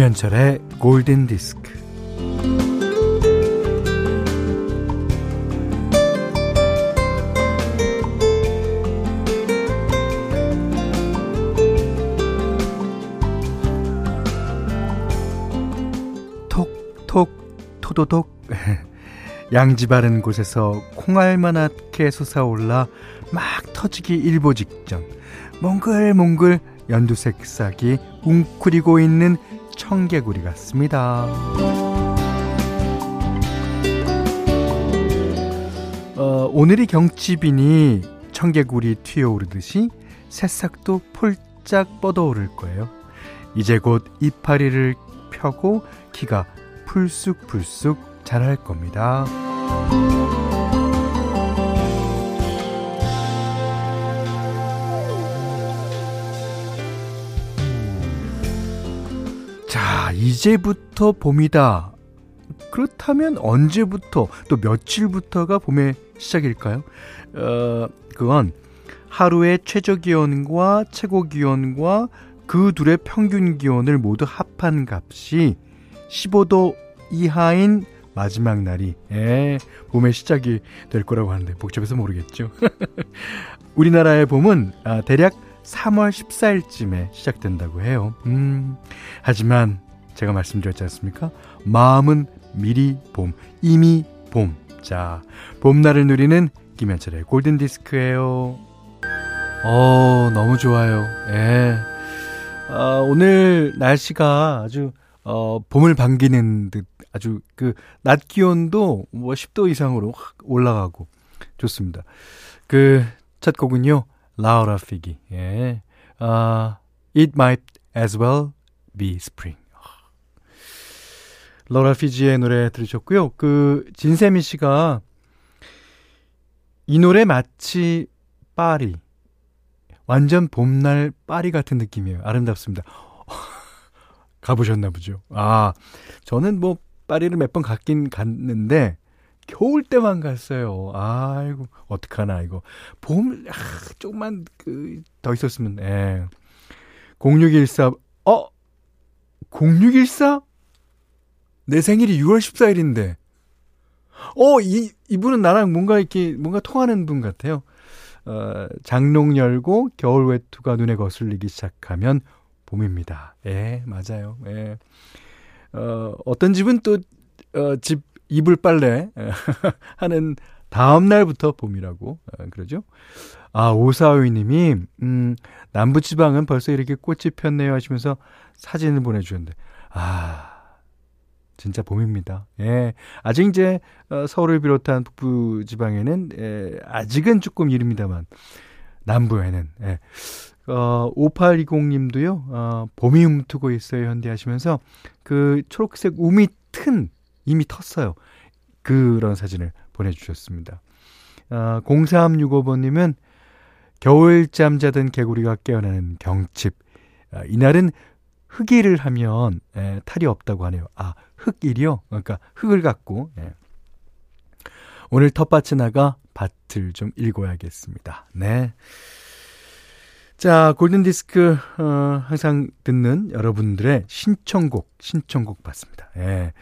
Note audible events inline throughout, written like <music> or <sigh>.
김현철의 골든 디스크. 톡톡 토도독 <laughs> 양지 바른 곳에서 콩알만하게 솟아올라 막 터지기 일보 직전 몽글몽글 연두색 싹이 웅크리고 있는 청개구리 같습니다. 어, 오늘이 경치비니 청개구리 튀어오르듯이 새싹도 폴짝 뻗어오를 거예요. 이제 곧 이파리를 펴고 키가 풀쑥풀쑥 자랄 겁니다. 자, 이제부터 봄이다. 그렇다면 언제부터 또 며칠부터가 봄의 시작일까요? 어, 그건 하루의 최저 기온과 최고 기온과 그 둘의 평균 기온을 모두 합한 값이 15도 이하인 마지막 날이 예, 봄의 시작이 될 거라고 하는데 복잡해서 모르겠죠. <laughs> 우리나라의 봄은 아, 대략 3월 14일쯤에 시작된다고 해요. 음, 하지만 제가 말씀드렸지 않습니까? 마음은 미리 봄, 이미 봄. 자, 봄날을 누리는 김현철의 골든 디스크예요. 어, 너무 좋아요. 예. 어, 오늘 날씨가 아주 어, 봄을 반기는 듯 아주 그 낮 기온도 뭐 10도 이상으로 확 올라가고 좋습니다. 그 첫 곡은요. 라우라 피기. 예. 아, It might as well be spring. 라우라 피지의 노래 들으셨고요. 그 진세미 씨가 이 노래 마치 파리. 완전 봄날 파리 같은 느낌이에요. 아름답습니다. <laughs> 가보셨나 보죠. 아, 저는 뭐 파리를 몇 번 갔긴 갔는데 겨울 때만 갔어요. 아이고, 어떡하나, 이거. 봄, 아, 조금만, 그, 더 있었으면, 예. 0614, 어? 0614? 내 생일이 6월 14일인데. 어, 이, 이분은 나랑 뭔가 이렇게, 뭔가 통하는 분 같아요. 어, 장롱 열고 겨울 외투가 눈에 거슬리기 시작하면 봄입니다. 예, 맞아요. 예. 어, 어떤 집은 또, 어, 집 이불 빨래 <laughs> 하는 다음 날부터 봄이라고 어, 그러죠. 아, 오사오이 님이 음, 남부 지방은 벌써 이렇게 꽃이 폈네요 하시면서 사진을 보내 주셨는데 아, 진짜 봄입니다. 예. 아직 이제 어, 서울을 비롯한 북부 지방에는 예, 아직은 조금 이릅니다만 남부에는 예. 어, 5820님도요, 어, 봄이 움트고 있어요, 현대 하시면서 그 초록색 우미 튼 이미 텄어요. 그런 사진을 보내주셨습니다. 아, 0365번님은 겨울잠 자던 개구리가 깨어나는 경칩. 아, 이날은 흙일을 하면 에, 탈이 없다고 하네요. 아, 흙일이요? 그러니까 흙을 갖고. 예. 오늘 텃밭에 나가 밭을 좀 읽어야겠습니다. 네. 자, 골든디스크, 어, 항상 듣는 여러분들의 신청곡, 신청곡 받습니다. 예.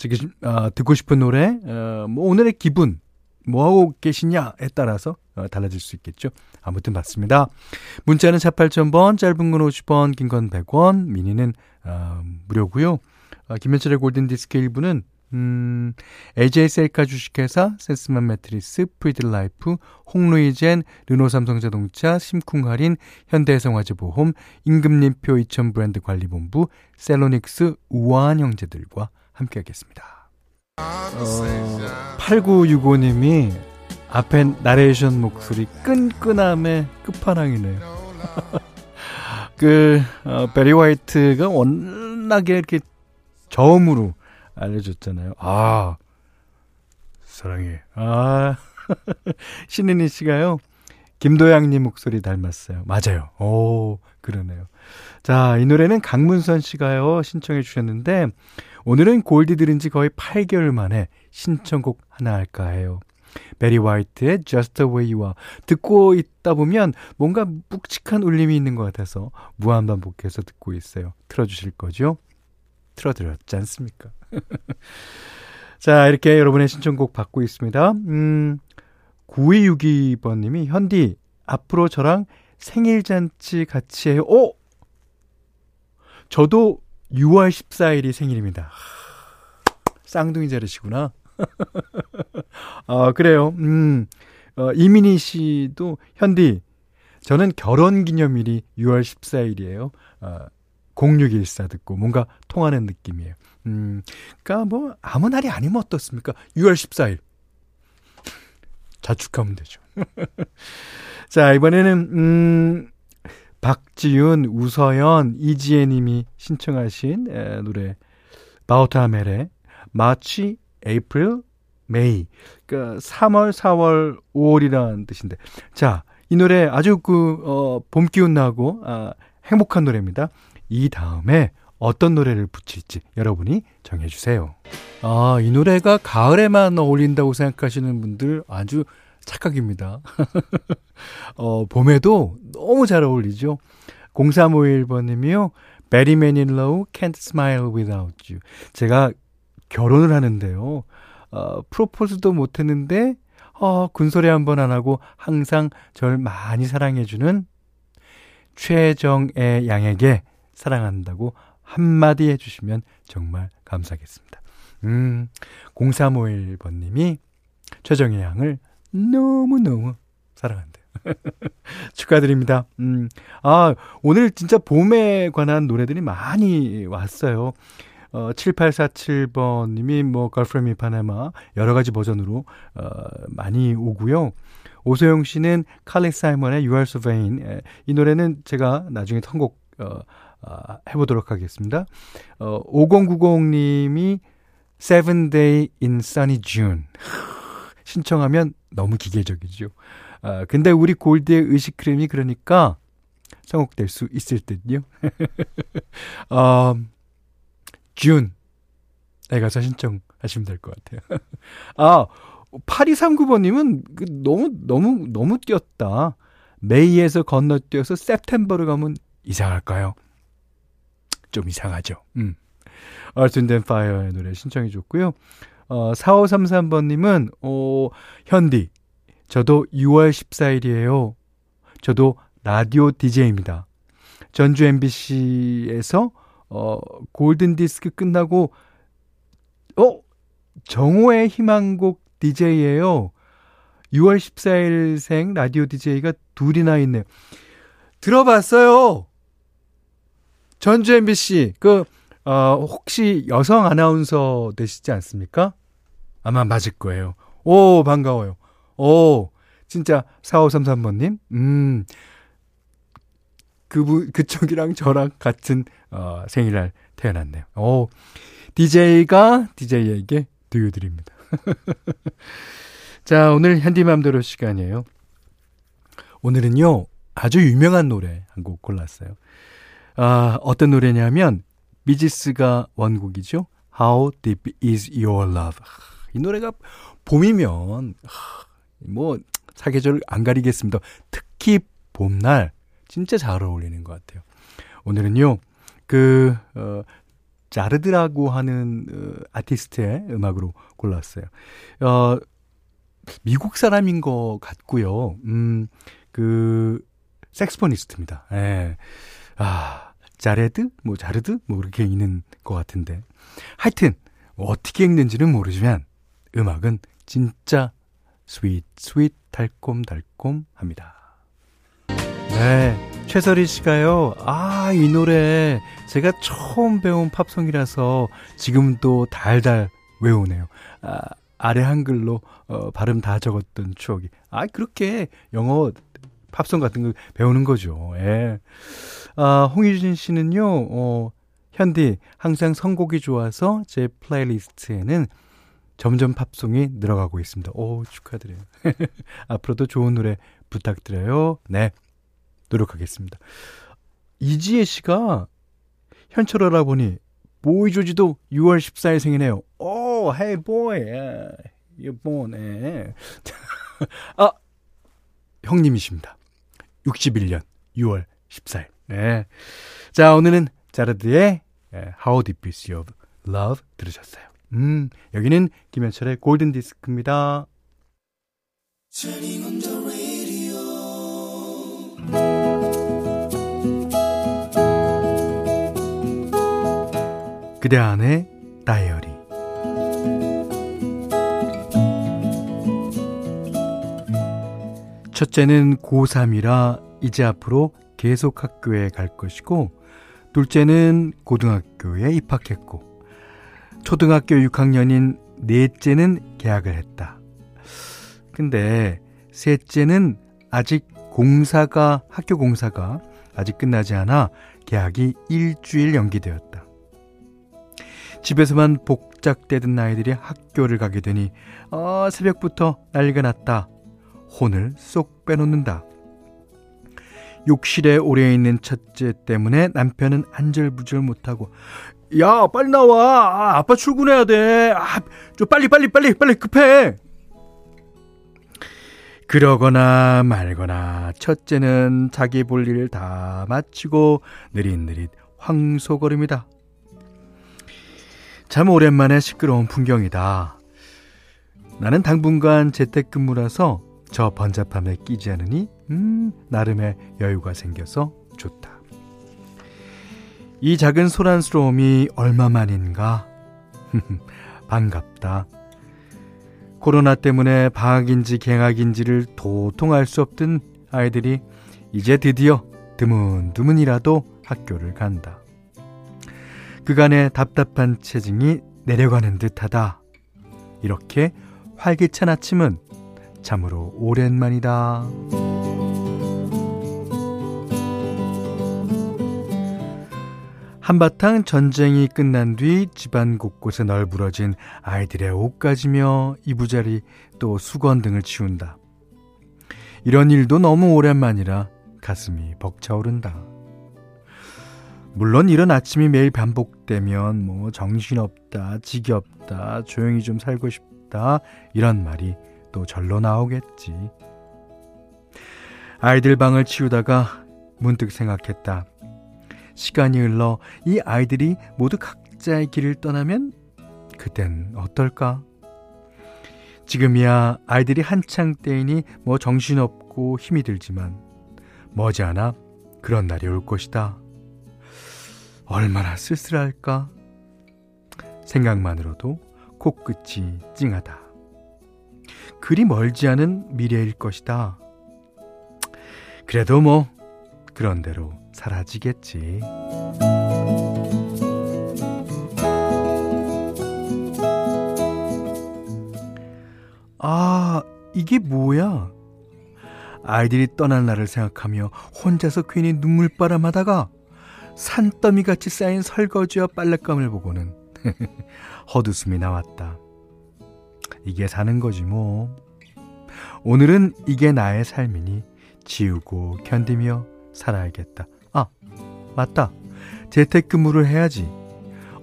지금 어, 듣고 싶은 노래, 어, 뭐 오늘의 기분, 뭐 하고 계시냐에 따라서 어, 달라질 수 있겠죠. 아무튼 맞습니다. 문자는 48,000번, 짧은 건 50원, 긴 건 100원, 미니는 어, 무료고요. 어, 김현철의 골든 디스크 1부는 음, AJ 셀카 주식회사, 센스맘 매트리스, 프리드라이프, 홍루이젠, 르노삼성자동차, 심쿵할인, 현대해상화재보험, 임금님표 2000 브랜드 관리본부, 셀로닉스, 우아한 형제들과 함께 하겠습니다. 어, 8965님이 앞에 나레이션 목소리 끈끈함의 끝판왕이네요. <laughs> 그 어, 베리 화이트가 워낙에 이렇게 저음으로 알려줬잖아요. 아 사랑해. 아 <laughs> 신은희 씨가요. 김도양님 목소리 닮았어요. 맞아요. 오, 그러네요. 자, 이 노래는 강문선 씨가요, 신청해 주셨는데, 오늘은 골디 들은 지 거의 8개월 만에 신청곡 하나 할까 해요. 베리 화이트의 Just the Way You Are. 듣고 있다 보면 뭔가 묵직한 울림이 있는 것 같아서 무한반복해서 듣고 있어요. 틀어주실 거죠? 틀어드렸지 않습니까? <laughs> 자, 이렇게 여러분의 신청곡 받고 있습니다. 음, 9262번님이, 현디, 앞으로 저랑 생일잔치 같이 해요. 오! 저도 6월 14일이 생일입니다. 쌍둥이 자르시구나. <laughs> 아, 그래요. 음, 어, 이민희 씨도, 현디, 저는 결혼 기념일이 6월 14일이에요. 어, 0614 듣고 뭔가 통하는 느낌이에요. 음, 그니까 뭐, 아무 날이 아니면 어떻습니까? 6월 14일. 자축하면 되죠. <laughs> 자, 이번에는, 음, 박지윤, 우서연, 이지혜 님이 신청하신 에, 노래, 바우타멜의 마치, 에이프릴, 메이. 그니까 3월, 4월, 5월이라는 뜻인데. 자, 이 노래 아주 그, 어, 봄 기운 나고, 아, 행복한 노래입니다. 이 다음에 어떤 노래를 붙일지 여러분이 정해주세요. 아, 이 노래가 가을에만 어울린다고 생각하시는 분들 아주 착각입니다. <laughs> 어, 봄에도 너무 잘 어울리죠. 0351번님이요. Betty Manilow Can't Smile Without You. 제가 결혼을 하는데요. 어, 프로포즈도 못했는데, 어, 군소리 한 번 안 하고 항상 절 많이 사랑해주는 최정애 양에게 사랑한다고 한마디 해주시면 정말 감사하겠습니다. 음, 0351번님이 최정혜 양을 너무너무 사랑한대요. <laughs> 축하드립니다. 음, 아, 오늘 진짜 봄에 관한 노래들이 많이 왔어요. 어, 7847번님이 뭐, 걸프레미 파나마 여러 가지 버전으로, 어, 많이 오고요. 오소영 씨는 칼리 사이먼의 You Are So Vain. 에, 이 노래는 제가 나중에 선곡, 어, 어, 해보도록 하겠습니다. 어, 5090님이 Seven Day in Sunny June. 신청하면 너무 기계적이죠. 아, 근데 우리 골드의 의식크림이 그러니까 성공될 수 있을 듯요. <laughs> 어, 준. 에 가서 신청하시면 될 것 같아요. <laughs> 아, 8239번님은 그 너무, 너무, 너무 뛰었다. 메이에서 건너뛰어서 september로 가면 이상할까요? 좀 이상하죠. 음. Wind and Fire의 노래 신청해 줬고요. 어, 4533번님은, 어, 현디. 저도 6월 14일이에요. 저도 라디오 DJ입니다. 전주 MBC에서, 어, 골든 디스크 끝나고, 어? 정호의 희망곡 DJ예요. 6월 14일생 라디오 DJ가 둘이나 있네요. 들어봤어요. 전주 MBC 그 어, 혹시 여성 아나운서 되시지 않습니까? 아마 맞을 거예요. 오, 반가워요. 오, 진짜 4533번님? 음, 그분, 그쪽이랑 저랑 같은, 어, 생일날 태어났네요. 오, DJ가 DJ에게 두유드립니다. <laughs> 자, 오늘 현디맘대로 시간이에요. 오늘은요, 아주 유명한 노래 한 곡 골랐어요. 아, 어떤 노래냐면, 미지스가 원곡이죠. How Deep Is Your Love. 이 노래가 봄이면, 뭐, 사계절 안 가리겠습니다. 특히 봄날, 진짜 잘 어울리는 것 같아요. 오늘은요, 그, 어, 자르드라고 하는 어, 아티스트의 음악으로 골랐어요. 어, 미국 사람인 것 같고요. 음, 그, 섹스포니스트입니다. 예. 아, 자레드? 뭐, 자르드? 뭐, 그렇게 있는 것 같은데. 하여튼, 어떻게 읽는지는 모르지만, 음악은 진짜 스윗, 스윗, 달콤, 달콤 합니다. 네. 최설희 씨가요, 아, 이 노래 제가 처음 배운 팝송이라서 지금도 달달 외우네요. 아, 아래 한글로 어, 발음 다 적었던 추억이. 아, 그렇게 영어 팝송 같은 거 배우는 거죠. 예. 아, 홍유진 씨는요, 어, 현디, 항상 선곡이 좋아서 제 플레이리스트에는 점점 팝송이 늘어가고 있습니다. 오, 축하드려요. <laughs> 앞으로도 좋은 노래 부탁드려요. 네. 노력하겠습니다. 이지혜 씨가 현철 알아보니 보이 조지도 6월 14일 생이네요. 오, 헤이 보이. 유 보네. 아, 형님이십니다. 61년 6월 14일. 네. 자, 오늘은 자르드의 예, How Deep Is Your Love 들으셨어요. 음, 여기는 김현철의 골든 디스크입니다. 그대 안의 다이어리 첫째는 고3이라 이제 앞으로 계속 학교에 갈 것이고 둘째는 고등학교에 입학했고 초등학교 6학년인 넷째는 계약을 했다. 근데 셋째는 아직 공사가 학교 공사가 아직 끝나지 않아 계약이 일주일 연기되었다. 집에서만 복작대던 아이들이 학교를 가게 되니 어, 새벽부터 난리가 났다. 혼을 쏙 빼놓는다. 욕실에 오래 있는 첫째 때문에 남편은 안절부절 못하고 야 빨리 나와. 아, 아빠 출근해야 돼아좀 빨리 빨리 빨리 빨리 급해. 그러거나 말거나 첫째는 자기 볼 일을 다 마치고 느릿느릿 황소걸음이다. 참 오랜만에 시끄러운 풍경이다. 나는 당분간 재택근무라서 저 번잡함에 끼지 않으니 음 나름의 여유가 생겨서 좋다. 이 작은 소란스러움이 얼마만인가? <laughs> 반갑다. 코로나 때문에 방학인지 개학인지를 도통할 수 없던 아이들이 이제 드디어 드문드문이라도 학교를 간다. 그간의 답답한 체증이 내려가는 듯하다. 이렇게 활기찬 아침은 참으로 오랜만이다. 한바탕 전쟁이 끝난 뒤 집안 곳곳에 널브러진 아이들의 옷 가지며 이부자리 또 수건 등을 치운다. 이런 일도 너무 오랜만이라 가슴이 벅차오른다. 물론 이런 아침이 매일 반복되면 뭐 정신없다, 지겹다, 조용히 좀 살고 싶다 이런 말이 또 절로 나오겠지. 아이들 방을 치우다가 문득 생각했다. 시간이 흘러 이 아이들이 모두 각자의 길을 떠나면 그땐 어떨까? 지금이야 아이들이 한창 때이니 뭐 정신없고 힘이 들지만 머지않아 그런 날이 올 것이다. 얼마나 쓸쓸할까? 생각만으로도 코끝이 찡하다. 그리 멀지 않은 미래일 것이다. 그래도 뭐 그런 대로 사라지겠지. 아, 이게 뭐야? 아이들이 떠날 날을 생각하며 혼자서 괜히 눈물바람 하다가 산더미 같이 쌓인 설거지와 빨랫감을 보고는 <laughs> 헛웃음이 나왔다. 이게 사는 거지 뭐. 오늘은 이게 나의 삶이니 지우고 견디며 살아야겠다. 아, 맞다. 재택근무를 해야지.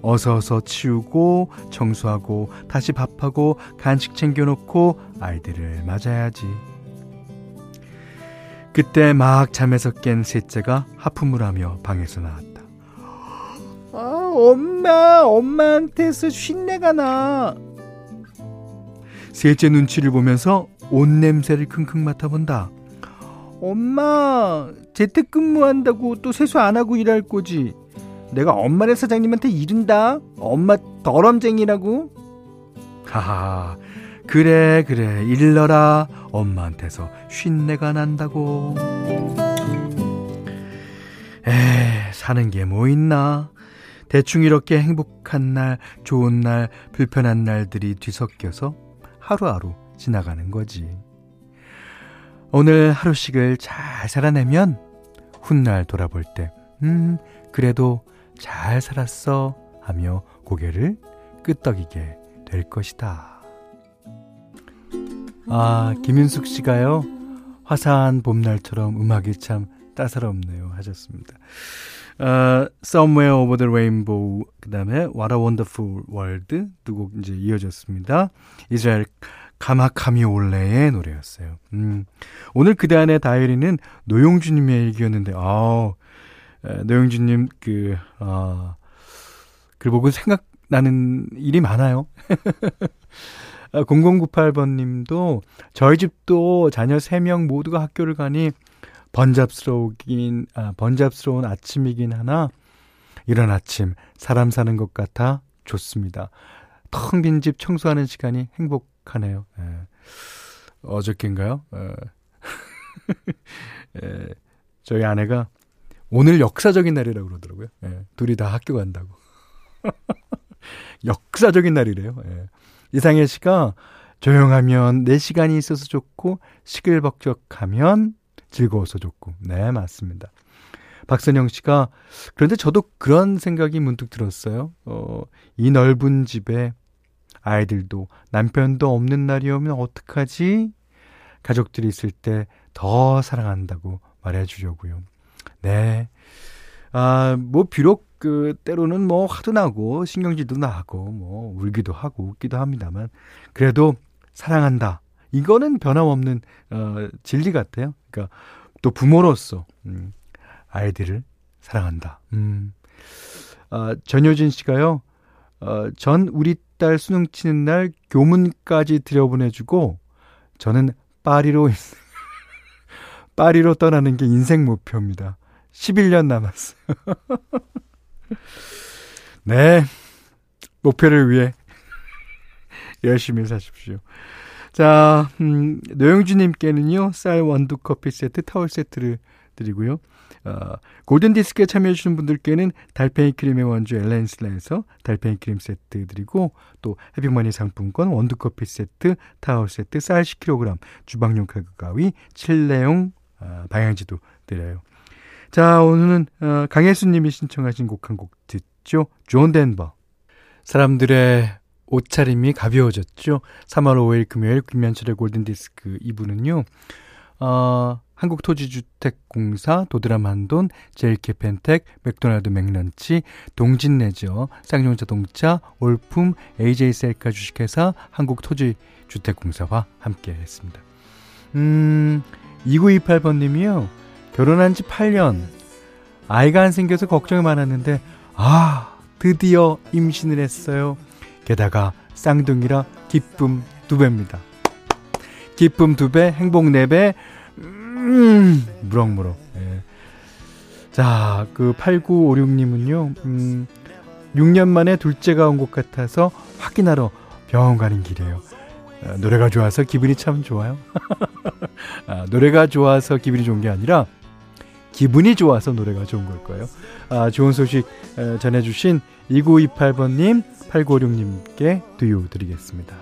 어서 어서 치우고 청소하고 다시 밥하고 간식 챙겨놓고 아이들을 맞아야지. 그때 막 잠에서 깬 셋째가 하품을 하며 방에서 나왔다. 아, 엄마, 엄마한테서 쉰내가 나. 셋째 눈치를 보면서 옷 냄새를 킁킁 맡아본다. 엄마, 재택근무한다고 또 세수 안 하고 일할 거지. 내가 엄마네 사장님한테 이른다. 엄마 더럼쟁이라고. 하하, 그래, 그래, 일러라. 엄마한테서 쉰내가 난다고. 에, 사는 게 뭐 있나? 대충 이렇게 행복한 날, 좋은 날, 불편한 날들이 뒤섞여서 하루하루 지나가는 거지. 오늘 하루씩을 잘 살아내면 훗날 돌아볼 때, 음, 그래도 잘 살았어 하며 고개를 끄덕이게 될 것이다. 아, 김윤숙 씨가요, 화사한 봄날처럼 음악이 참 따사롭네요 하셨습니다. 어, Somewhere Over the Rainbow 그 다음에 What a Wonderful World 두 곡 이제 이어졌습니다. 이스라엘 가마카미 올레의 노래였어요. 음, 오늘 그대 안의 다이어리는 노용주님의 얘기였는데, 아 노용주님 그 아, 글 보고 생각나는 일이 많아요. <laughs> 0098번 님도 저희 집도 자녀 3명 모두가 학교를 가니 번잡스러우긴, 아, 번잡스러운 아침이긴 하나 이런 아침 사람 사는 것 같아 좋습니다. 텅 빈 집 청소하는 시간이 행복하네요. 예. 어저께인가요? 예. <laughs> 예. 저희 아내가 오늘 역사적인 날이라고 그러더라고요. 예. 둘이 다 학교 간다고. <laughs> 역사적인 날이래요. 예. 이상해 씨가 조용하면 내 시간이 있어서 좋고 시끌벅적하면 즐거워서 좋고. 네, 맞습니다. 박선영 씨가 그런데 저도 그런 생각이 문득 들었어요. 어, 이 넓은 집에 아이들도 남편도 없는 날이 오면 어떡하지? 가족들이 있을 때 더 사랑한다고 말해 주려고요. 네. 아, 뭐 비록 그 때로는 뭐 화도 나고 신경질도 나고 뭐 울기도 하고 웃기도 합니다만 그래도 사랑한다. 이거는 변함없는 어 진리 같아요. 그러니까 또 부모로서 음, 아이들을 사랑한다. 음. 아, 전효진 씨가요. 어, 전 우리 딸 수능 치는 날 교문까지 들여보내주고 저는 파리로 <laughs> 파리로 떠나는 게 인생 목표입니다. 11년 남았어요. <laughs> 네. 목표를 위해 <laughs> 열심히 사십시오. 자, 음, 노영주님께는요, 쌀 원두 커피 세트, 타월 세트를 드리고요. 어, 골든 디스크에 참여해주신 분들께는 달팽이 크림의 원조 엘렌실라에서 달팽이 크림 세트 드리고, 또 해피머니 상품권, 원두 커피 세트, 타월 세트, 쌀 10kg, 주방용 칼과 가위, 실내용 어, 방향제도 드려요. 자, 오늘은 어, 강혜수님이 신청하신 곡 한 곡 듣죠. 존 덴버. 사람들의 옷차림이 가벼워졌죠. 3월 5일 금요일 김현철의 골든디스크 2부는요. 어, 한국토지주택공사, 도드라만돈, 제일캐펜텍, 맥도날드 맥런치, 동진레저, 쌍용자동차, 올품, AJ셀카 주식회사, 한국토지주택공사와 함께 했습니다. 음, 2928번님이요. 결혼한 지 8년. 아이가 안 생겨서 걱정이 많았는데, 아, 드디어 임신을 했어요. 게다가 쌍둥이라 기쁨 두 배입니다. 기쁨 두 배, 행복 네 배, 음, 무럭무럭. 예. 자, 그 8956님은요, 음, 6년 만에 둘째가 온 것 같아서 확인하러 병원 가는 길이에요. 아, 노래가 좋아서 기분이 참 좋아요. <laughs> 아, 노래가 좋아서 기분이 좋은 게 아니라 기분이 좋아서 노래가 좋은 걸 거예요. 아, 좋은 소식 전해주신 2928번님, 8956님께 두유 드리겠습니다.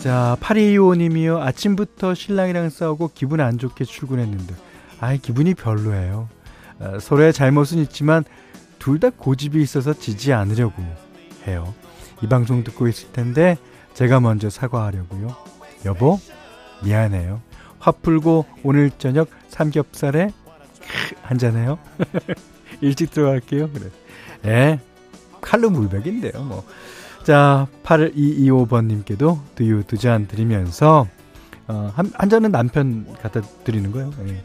자, 8225님이요. 아침부터 신랑이랑 싸우고 기분 안 좋게 출근했는데, 아이, 기분이 별로예요. 아, 서로의 잘못은 있지만, 둘 다 고집이 있어서 지지 않으려고 해요. 이 방송 듣고 있을 텐데, 제가 먼저 사과하려고요. 여보, 미안해요. 화 풀고 오늘 저녁 삼겹살에 한잔해요. <laughs> 일찍 들어갈게요. 그래. 예. 칼로 물백인데요, 뭐. 자, 8225번님께도 두유 두 잔 드리면서, 어, 한, 한 잔은 남편 갖다 드리는 거예요. 예.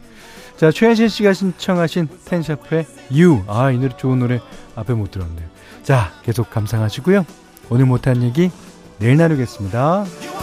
자, 최현신 씨가 신청하신 텐샤프의 유. 아, 이 노래 좋은 노래 앞에 못 들었네요. 자, 계속 감상하시고요. 오늘 못한 얘기 내일 나누겠습니다.